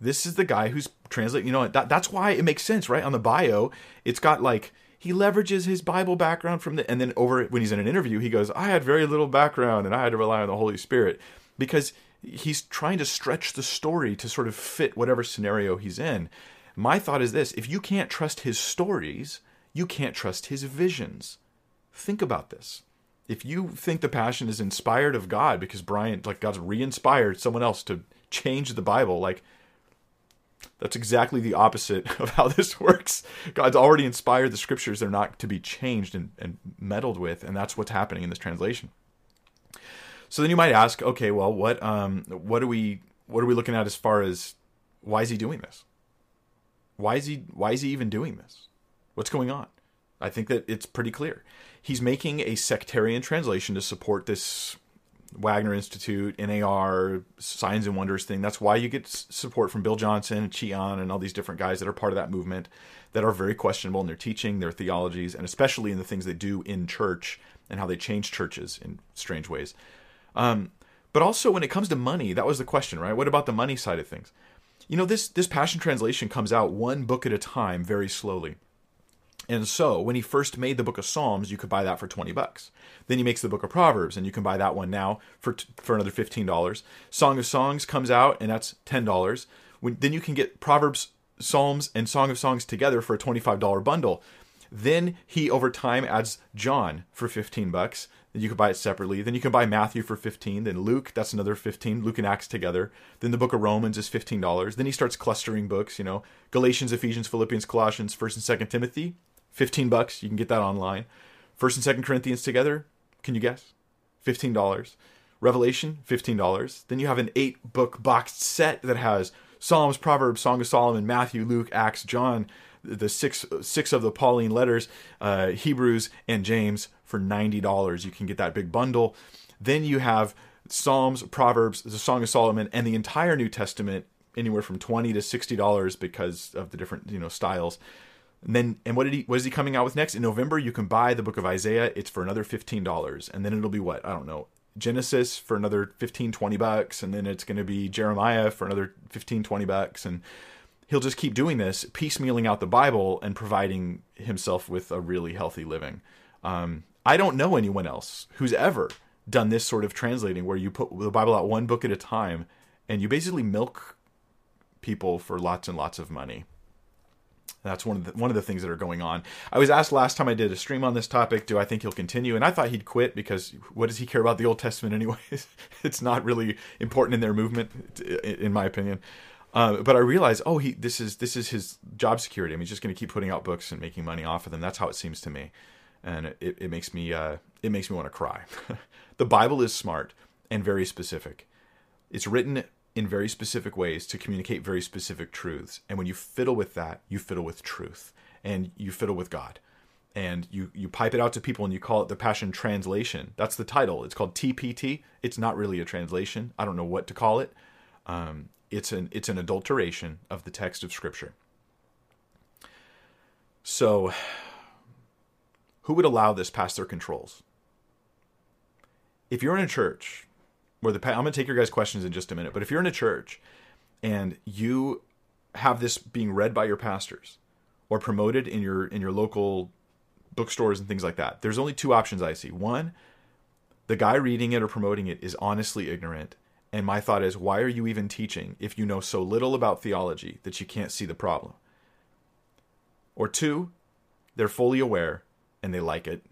This is the guy who's translating. You know that that's why it makes sense, right? On the bio, it's got like he leverages his Bible background from the, and then over when he's in an interview, he goes, "I had very little background and I had to rely on the Holy Spirit," because he's trying to stretch the story to sort of fit whatever scenario he's in. My thought is this: if you can't trust his stories, you can't trust his visions. Think about this. If you think the passion is inspired of God because Brian, like God's re-inspired someone else to change the Bible, like that's exactly the opposite (laughs) of how this works. God's already inspired the scriptures. They're not to be changed and, and meddled with. And that's what's happening in this translation. So then you might ask, okay, well, what, um, what are we, what are we looking at as far as why is he doing this? Why is he, why is he even doing this? What's going on? I think that it's pretty clear. He's making a sectarian translation to support this Wagner Institute, NAR, Signs and Wonders thing. That's why you get support from Bill Johnson and Che Ahn and all these different guys that are part of that movement that are very questionable in their teaching, their theologies, and especially in the things they do in church and how they change churches in strange ways. Um, but also when it comes to money, that was the question, right? What about the money side of things? You know, this this Passion Translation comes out one book at a time, very slowly. And so when he first made the book of Psalms, you could buy that for 20 bucks. Then he makes the book of Proverbs, and you can buy that one now for, for another $15. Song of Songs comes out, and that's $10. When, then you can get Proverbs, Psalms, and Song of Songs together for a $25 bundle. Then he over time adds John for 15 bucks. You could buy it separately. Then you can buy Matthew for 15. Then Luke, that's another 15. Luke and Acts together. Then the book of Romans is $15. Then he starts clustering books, you know, Galatians, Ephesians, Philippians, Colossians, 1st and 2nd Timothy. 15 bucks. You can get that online. 1st and 2nd Corinthians together. Can you guess? $15. Revelation, $15. Then you have an 8 book boxed set that has Psalms, Proverbs, Song of Solomon, Matthew, Luke, Acts, John, the six six of the Pauline letters, uh, Hebrews and James for ninety dollars. You can get that big bundle. Then you have Psalms, Proverbs, the Song of Solomon, and the entire New Testament anywhere from twenty to sixty dollars because of the different you know styles. And then and what did he what is he coming out with next? In November you can buy the book of Isaiah. It's for another fifteen dollars. And then it'll be what? I don't know. Genesis for another 15 20 bucks and then it's going to be Jeremiah for another 15 20 bucks and he'll just keep doing this, piecemealing out the Bible and providing himself with a really healthy living. Um, I don't know anyone else who's ever done this sort of translating where you put the Bible out one book at a time and you basically milk people for lots and lots of money. That's one of the one of the things that are going on. I was asked last time I did a stream on this topic, do I think he'll continue? And I thought he'd quit because what does he care about the Old Testament anyways? (laughs) it's not really important in their movement, in my opinion. Uh, but I realized, oh, he this is this is his job security. I mean, he's just going to keep putting out books and making money off of them. That's how it seems to me, and it, it makes me uh, it makes me want to cry. (laughs) the Bible is smart and very specific. It's written in very specific ways to communicate very specific truths. And when you fiddle with that, you fiddle with truth and you fiddle with God. And you, you pipe it out to people and you call it the Passion Translation. That's the title. It's called TPT. It's not really a translation. I don't know what to call it. Um, it's an it's an adulteration of the text of scripture so who would allow this past their controls if you're in a church where the i'm going to take your guys questions in just a minute but if you're in a church and you have this being read by your pastors or promoted in your in your local bookstores and things like that there's only two options i see one the guy reading it or promoting it is honestly ignorant and my thought is, why are you even teaching if you know so little about theology that you can't see the problem? Or two, they're fully aware and they like it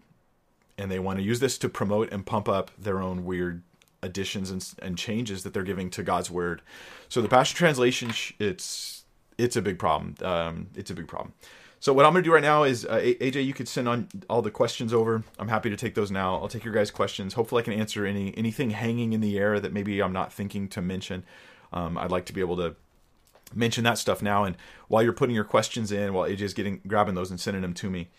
and they want to use this to promote and pump up their own weird additions and, and changes that they're giving to God's word. So the Passion Translation, it's it's a big problem. Um, it's a big problem. So what I'm going to do right now is, uh, AJ, you could send on all the questions over. I'm happy to take those now. I'll take your guys' questions. Hopefully, I can answer any anything hanging in the air that maybe I'm not thinking to mention. Um, I'd like to be able to mention that stuff now. And while you're putting your questions in, while AJ is getting grabbing those and sending them to me,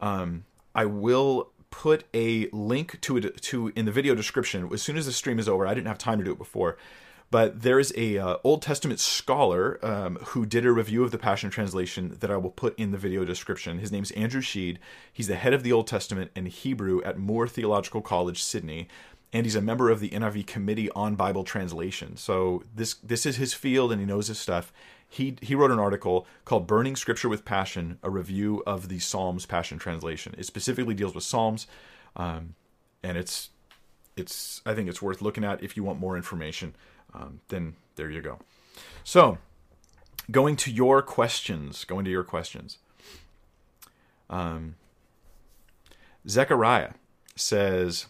um, I will put a link to it to in the video description as soon as the stream is over. I didn't have time to do it before. But there is a uh, Old Testament scholar um, who did a review of the Passion Translation that I will put in the video description. His name's Andrew Shead. He's the head of the Old Testament and Hebrew at Moore Theological College, Sydney, and he's a member of the NIV Committee on Bible Translation. So this this is his field, and he knows his stuff. He he wrote an article called "Burning Scripture with Passion: A Review of the Psalms Passion Translation." It specifically deals with Psalms, um, and it's it's I think it's worth looking at if you want more information um, then there you go. So, going to your questions, going to your questions. Um, Zechariah says,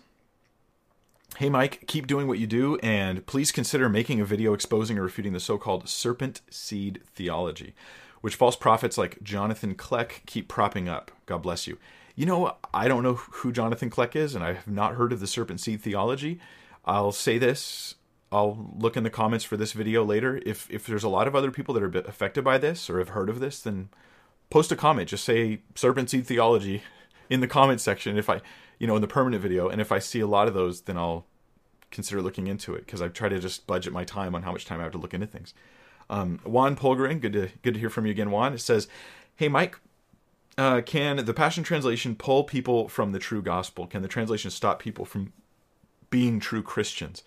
Hey Mike, keep doing what you do, and please consider making a video exposing or refuting the so called serpent seed theology, which false prophets like Jonathan Kleck keep propping up. God bless you. You know, I don't know who Jonathan Kleck is, and I have not heard of the serpent seed theology. I'll say this I'll look in the comments for this video later. If if there's a lot of other people that are affected by this or have heard of this, then post a comment. Just say serpent seed theology in the comment section. If I, you know, in the permanent video, and if I see a lot of those, then I'll consider looking into it because I try to just budget my time on how much time I have to look into things. Um, Juan Polgren, good to good to hear from you again, Juan. It says, "Hey Mike, uh, can the Passion Translation pull people from the true gospel? Can the translation stop people from being true Christians?"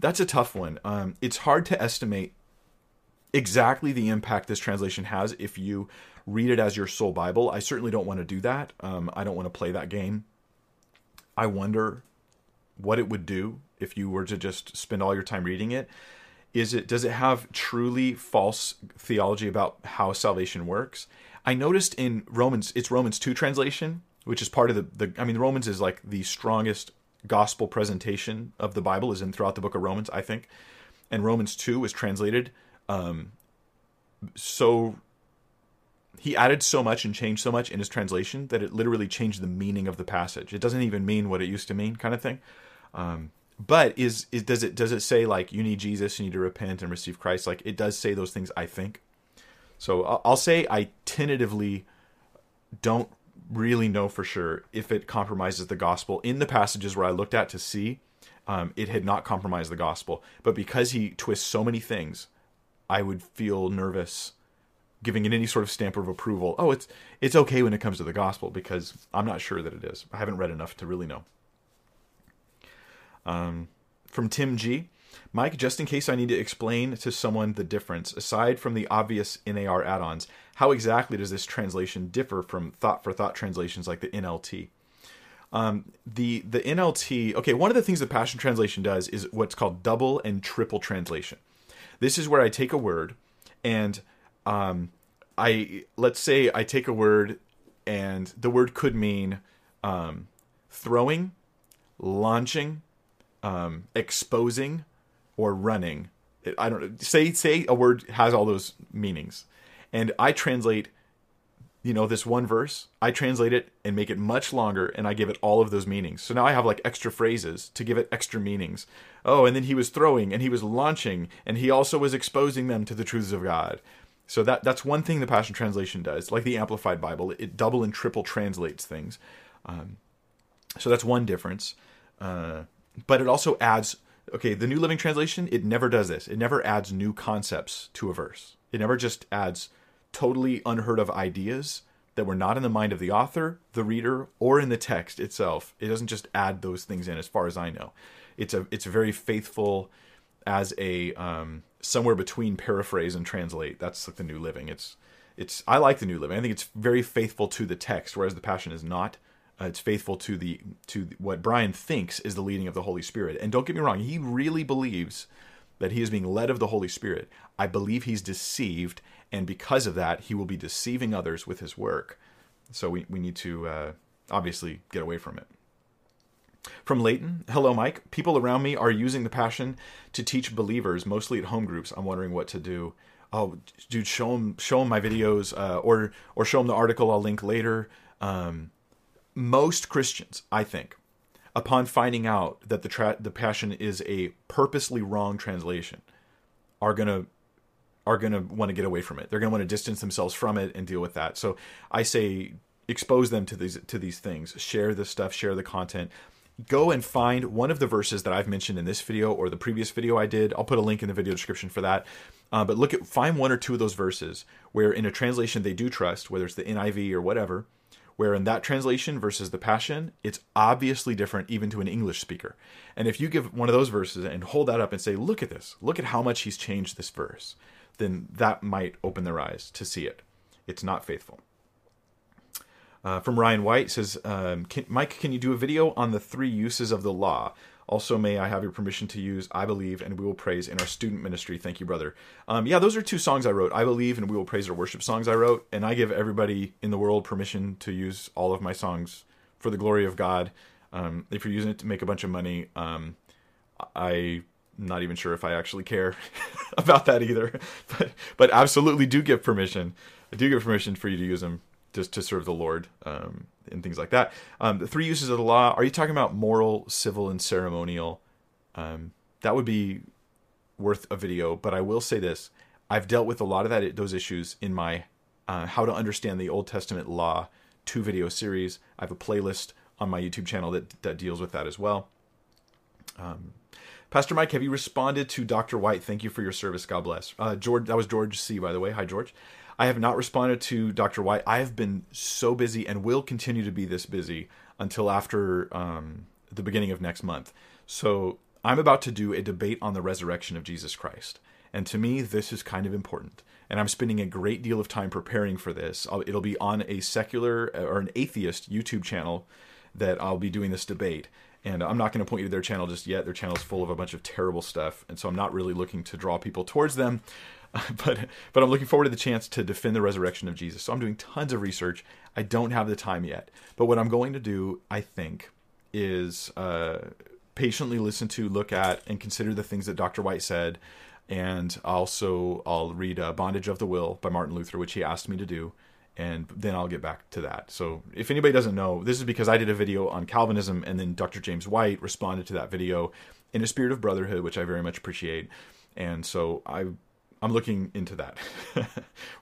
That's a tough one. Um, it's hard to estimate exactly the impact this translation has if you read it as your sole Bible. I certainly don't want to do that. Um, I don't want to play that game. I wonder what it would do if you were to just spend all your time reading it. Is it does it have truly false theology about how salvation works? I noticed in Romans, it's Romans two translation, which is part of the, the I mean, Romans is like the strongest gospel presentation of the Bible is in throughout the book of Romans, I think. And Romans 2 was translated um, so he added so much and changed so much in his translation that it literally changed the meaning of the passage. It doesn't even mean what it used to mean, kind of thing. Um, but is is does it does it say like you need Jesus, you need to repent and receive Christ? Like it does say those things, I think. So I'll say I tentatively don't really know for sure if it compromises the gospel in the passages where I looked at to see. Um, it had not compromised the gospel, but because he twists so many things, I would feel nervous giving it any sort of stamp of approval. Oh, it's it's okay when it comes to the gospel because I'm not sure that it is. I haven't read enough to really know. Um, from Tim G. Mike, just in case I need to explain to someone the difference, aside from the obvious NAR add ons, how exactly does this translation differ from thought for thought translations like the NLT? Um, the the NLT, okay, one of the things the Passion Translation does is what's called double and triple translation. This is where I take a word and um, I let's say I take a word and the word could mean um, throwing, launching, um, exposing, or running. I don't say say a word has all those meanings, and I translate, you know, this one verse. I translate it and make it much longer, and I give it all of those meanings. So now I have like extra phrases to give it extra meanings. Oh, and then he was throwing, and he was launching, and he also was exposing them to the truths of God. So that that's one thing the Passion Translation does, like the Amplified Bible, it double and triple translates things. Um, so that's one difference. Uh, but it also adds okay, the New Living Translation, it never does this. It never adds new concepts to a verse. It never just adds totally unheard of ideas that were not in the mind of the author, the reader, or in the text itself. It doesn't just add those things in, as far as I know. It's a it's very faithful as a um, somewhere between paraphrase and translate. That's like the New Living. It's it's I like the New Living. I think it's very faithful to the text, whereas the Passion is not. Uh, it's faithful to the to what Brian thinks is the leading of the Holy Spirit. And don't get me wrong, he really believes that he is being led of the Holy Spirit. I believe he's deceived, and because of that, he will be deceiving others with his work. So we we need to uh, obviously get away from it. From Leighton, hello, Mike. People around me are using the passion to teach believers, mostly at home groups. I'm wondering what to do. Oh, dude, show them, show them my videos, uh, or or show them the article I'll link later. Um, most Christians, I think, upon finding out that the tra- the passion is a purposely wrong translation, are gonna are gonna want to get away from it. They're gonna want to distance themselves from it and deal with that. So I say expose them to these to these things. Share the stuff. Share the content. Go and find one of the verses that I've mentioned in this video or the previous video I did. I'll put a link in the video description for that. Uh, but look at find one or two of those verses where in a translation they do trust, whether it's the NIV or whatever where in that translation versus the Passion, it's obviously different even to an English speaker. And if you give one of those verses and hold that up and say, look at this, look at how much he's changed this verse, then that might open their eyes to see it. It's not faithful. Uh, from Ryan White says, um, can, Mike, can you do a video on the three uses of the law? Also, may I have your permission to use I Believe and We Will Praise in our student ministry? Thank you, brother. Um, yeah, those are two songs I wrote. I Believe and We Will Praise are worship songs I wrote, and I give everybody in the world permission to use all of my songs for the glory of God. Um, if you're using it to make a bunch of money, um, I'm not even sure if I actually care (laughs) about that either. (laughs) But, but absolutely do give permission. I do give permission for you to use them just to serve the Lord um, and things like that. Um, the three uses of the law. Are you talking about moral, civil, and ceremonial? Um, that would be worth a video. But I will say this: I've dealt with a lot of that those issues in my uh, how to understand the Old Testament law two video series. I have a playlist on my YouTube channel that that deals with that as well. Um, Pastor Mike, have you responded to Dr. White? Thank you for your service. God bless. Uh, George, that was George C. By the way, hi George. I have not responded to Dr. White. I have been so busy and will continue to be this busy until after um, the beginning of next month. So I'm about to do a debate on the resurrection of Jesus Christ. And to me, this is kind of important. And I'm spending a great deal of time preparing for this. I'll, it'll be on a secular or an atheist YouTube channel that I'll be doing this debate. And I'm not going to point you to their channel just yet. Their channel is full of a bunch of terrible stuff. And so I'm not really looking to draw people towards them. (laughs) but but I'm looking forward to the chance to defend the resurrection of Jesus. So I'm doing tons of research. I don't have the time yet, but what I'm going to do, I think, is uh, patiently listen to, look at, and consider the things that Dr. White said, and also I'll read uh, "Bondage of the Will" by Martin Luther, which he asked me to do, and then I'll get back to that. So if anybody doesn't know, this is because I did a video on Calvinism, and then Dr. James White responded to that video in a spirit of brotherhood, which I very much appreciate. And so I I'm looking into that (laughs)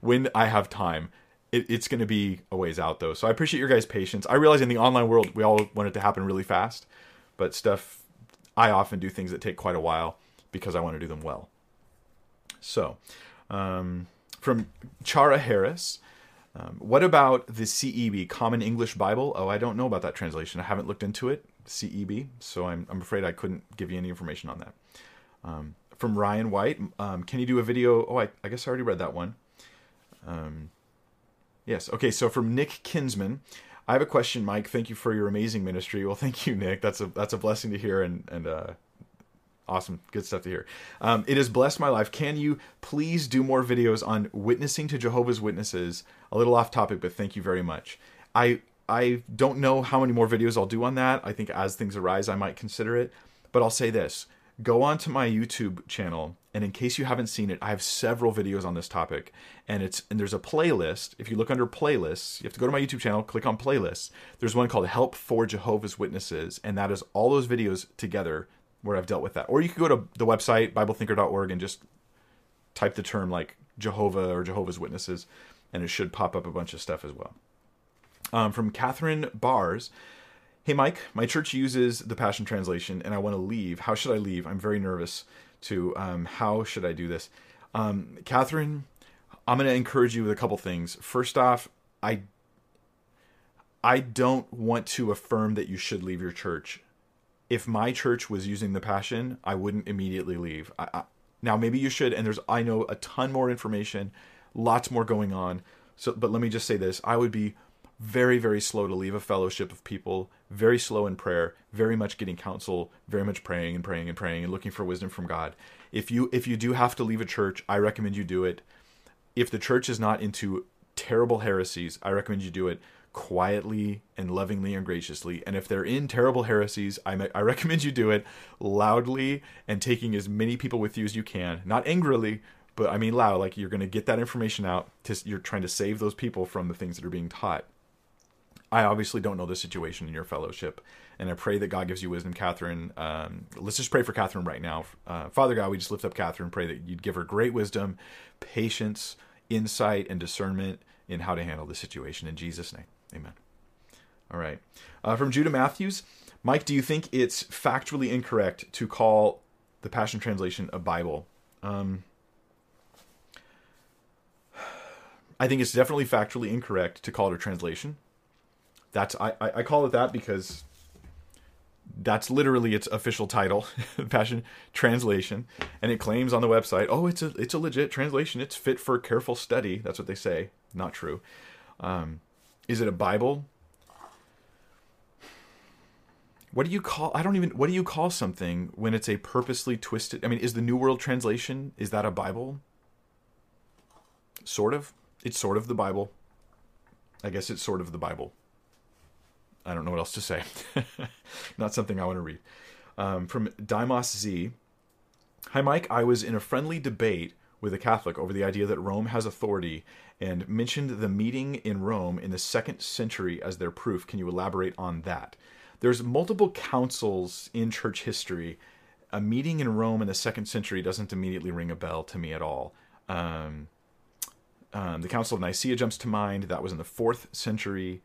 when I have time. It, it's going to be a ways out though, so I appreciate your guys' patience. I realize in the online world we all want it to happen really fast, but stuff I often do things that take quite a while because I want to do them well. So, um, from Chara Harris, um, what about the CEB, Common English Bible? Oh, I don't know about that translation. I haven't looked into it, CEB, so I'm, I'm afraid I couldn't give you any information on that. Um, from Ryan White, um, can you do a video? Oh, I, I, guess I already read that one. Um, yes, okay, so from Nick Kinsman, I have a question, Mike. Thank you for your amazing ministry. Well, thank you, Nick. That's a that's a blessing to hear, and and uh, awesome, good stuff to hear. Um, it has blessed my life. Can you please do more videos on witnessing to Jehovah's Witnesses? A little off topic, but thank you very much. I I don't know how many more videos I'll do on that. I think as things arise, I might consider it. But I'll say this: go onto my YouTube channel and in case you haven't seen it, I have several videos on this topic and it's and there's a playlist. If you look under playlists, you have to go to my YouTube channel, click on playlists. There's one called Help for Jehovah's Witnesses and that is all those videos together where I've dealt with that. Or you could go to the website biblethinker.org and just type the term like Jehovah or Jehovah's Witnesses and it should pop up a bunch of stuff as well. Um, from Catherine Bars, Hey, Mike, my church uses the Passion Translation and I want to leave. How should I leave? I'm very nervous to um, how should I do this? Um, Catherine, I'm going to encourage you with a couple things. First off, I I don't want to affirm that you should leave your church. If my church was using the Passion, I wouldn't immediately leave. I, I, now, maybe you should, and there's I know a ton more information, lots more going on. So, but let me just say this: I would be very, very slow to leave a fellowship of people, very slow in prayer, very much getting counsel, very much praying and praying and praying and looking for wisdom from God. If you if you do have to leave a church, I recommend you do it. If the church is not into terrible heresies, I recommend you do it quietly and lovingly and graciously. And if they're in terrible heresies, I, I recommend you do it loudly and taking as many people with you as you can, not angrily, but I mean loud. Like you're going to get that information out. To, you're trying to save those people from the things that are being taught. I obviously don't know the situation in your fellowship, and I pray that God gives you wisdom, Catherine. Um, let's just pray for Catherine right now. Uh, Father God, we just lift up Catherine, pray that you'd give her great wisdom, patience, insight, and discernment in how to handle the situation. In Jesus' name, amen. All right. Uh, from Judah Matthews, Mike, do you think it's factually incorrect to call the Passion Translation a Bible? Um, I think it's definitely factually incorrect to call it a translation that's I, I call it that because that's literally its official title, (laughs) Passion Translation, and it claims on the website, oh, it's a it's a legit translation. It's fit for careful study. That's what they say. Not true. Um, is it a Bible? What do you call? I don't even. What do you call something when it's a purposely twisted? I mean, is the New World Translation is that a Bible? Sort of. It's sort of the Bible. I guess it's sort of the Bible. I don't know what else to say. (laughs) Not something I want to read. Um, from Dimos Z. Hi, Mike. I was in a friendly debate with a Catholic over the idea that Rome has authority and mentioned the meeting in Rome in the second century as their proof. Can you elaborate on that? There's multiple councils in church history. A meeting in Rome in the second century doesn't immediately ring a bell to me at all. Um, um, the Council of Nicaea jumps to mind. That was in the fourth century.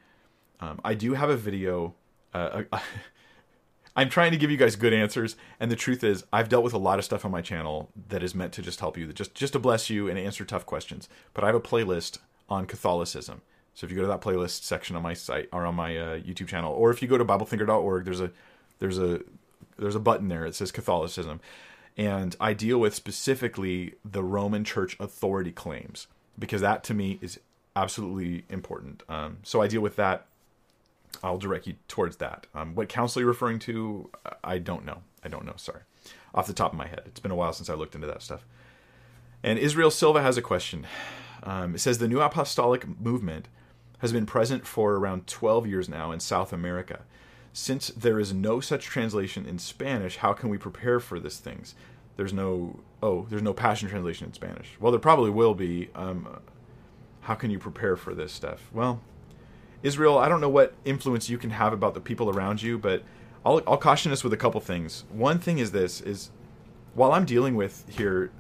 Um, I do have a video. Uh, (laughs) I'm trying to give you guys good answers, and the truth is, I've dealt with a lot of stuff on my channel that is meant to just help you, just just to bless you and answer tough questions. But I have a playlist on Catholicism. So if you go to that playlist section on my site or on my uh, YouTube channel, or if you go to BibleThinker.org, there's a there's a there's a button there. It says Catholicism, and I deal with specifically the Roman Church authority claims because that to me is absolutely important. Um, so I deal with that. I'll direct you towards that. Um, what council you're referring to, I don't know. I don't know. Sorry, off the top of my head. It's been a while since I looked into that stuff. And Israel Silva has a question. Um, it says the New Apostolic Movement has been present for around 12 years now in South America. Since there is no such translation in Spanish, how can we prepare for these things? There's no oh, there's no Passion translation in Spanish. Well, there probably will be. Um, how can you prepare for this stuff? Well, Israel, I don't know what influence you can have about the people around you, but I'll, I'll caution us with a couple things. One thing is this: is while I'm dealing with here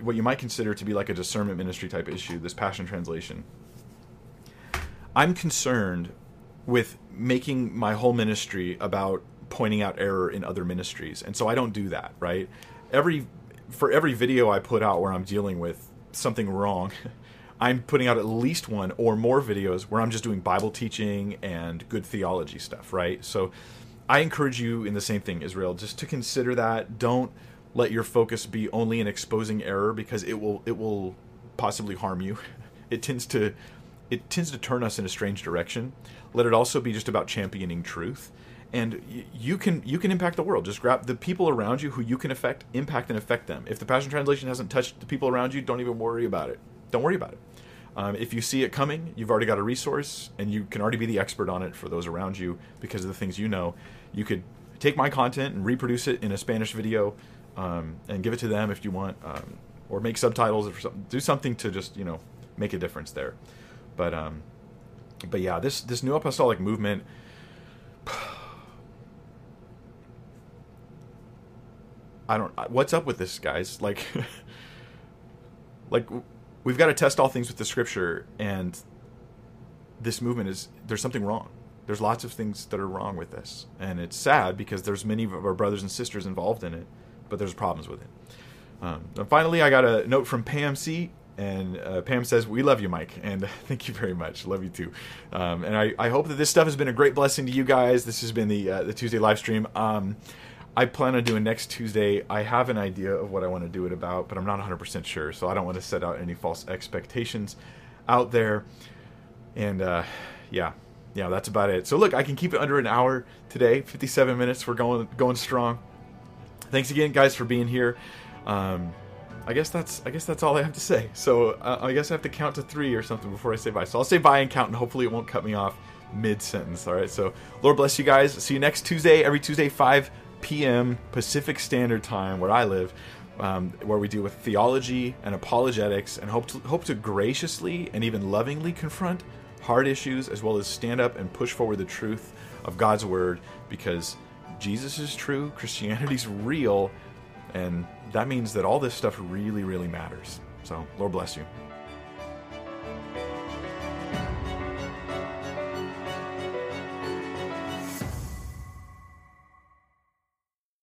what you might consider to be like a discernment ministry type issue, this Passion translation. I'm concerned with making my whole ministry about pointing out error in other ministries. And so I don't do that, right? Every for every video I put out where I'm dealing with something wrong, (laughs) I'm putting out at least one or more videos where I'm just doing Bible teaching and good theology stuff, right? So I encourage you in the same thing, Israel, just to consider that. Don't let your focus be only in exposing error because it will it will possibly harm you. (laughs) It tends to it tends to turn us in a strange direction. Let it also be just about championing truth. And you can you can impact the world. Just grab the people around you who you can affect, impact and affect them. If the Passion Translation hasn't touched the people around you, don't even worry about it. Don't worry about it. Um, if you see it coming, you've already got a resource, and you can already be the expert on it for those around you because of the things you know. You could take my content and reproduce it in a Spanish video, um, and give it to them if you want, um, or make subtitles or something. Do something to just you know make a difference there. But um, but yeah, this this new apostolic movement. (sighs) I don't. What's up with this, guys? Like, (laughs) like we've got to test all things with the scripture, and this movement is there's something wrong. There's lots of things that are wrong with this, and it's sad because there's many of our brothers and sisters involved in it, but there's problems with it. Um, and finally, I got a note from Pam C. And uh, Pam says, We love you, Mike. (laughs) And thank you very much. Love you too. Um, and I, I hope that this stuff has been a great blessing to you guys. This has been the, uh, the Tuesday live stream. Um, I plan on doing next Tuesday. I have an idea of what I want to do it about, but I'm not 100% sure. So I don't want to set out any false expectations out there. And uh, yeah, yeah, that's about it. So look, I can keep it under an hour today. 57 minutes. We're going going strong. Thanks again, guys, for being here. Um, I guess that's I guess that's all I have to say. So uh, I guess I have to count to three or something before I say bye. So I'll say bye and count, and hopefully it won't cut me off mid sentence. All right. So Lord bless you guys. See you next Tuesday. Every Tuesday, 5 p.m. Pacific Standard Time, where I live. Um, where we deal with theology and apologetics and hope to, hope to graciously and even lovingly confront hard issues as well as stand up and push forward the truth of God's word because Jesus is true, Christianity's real, and that means that all this stuff really, really matters. So, Lord bless you.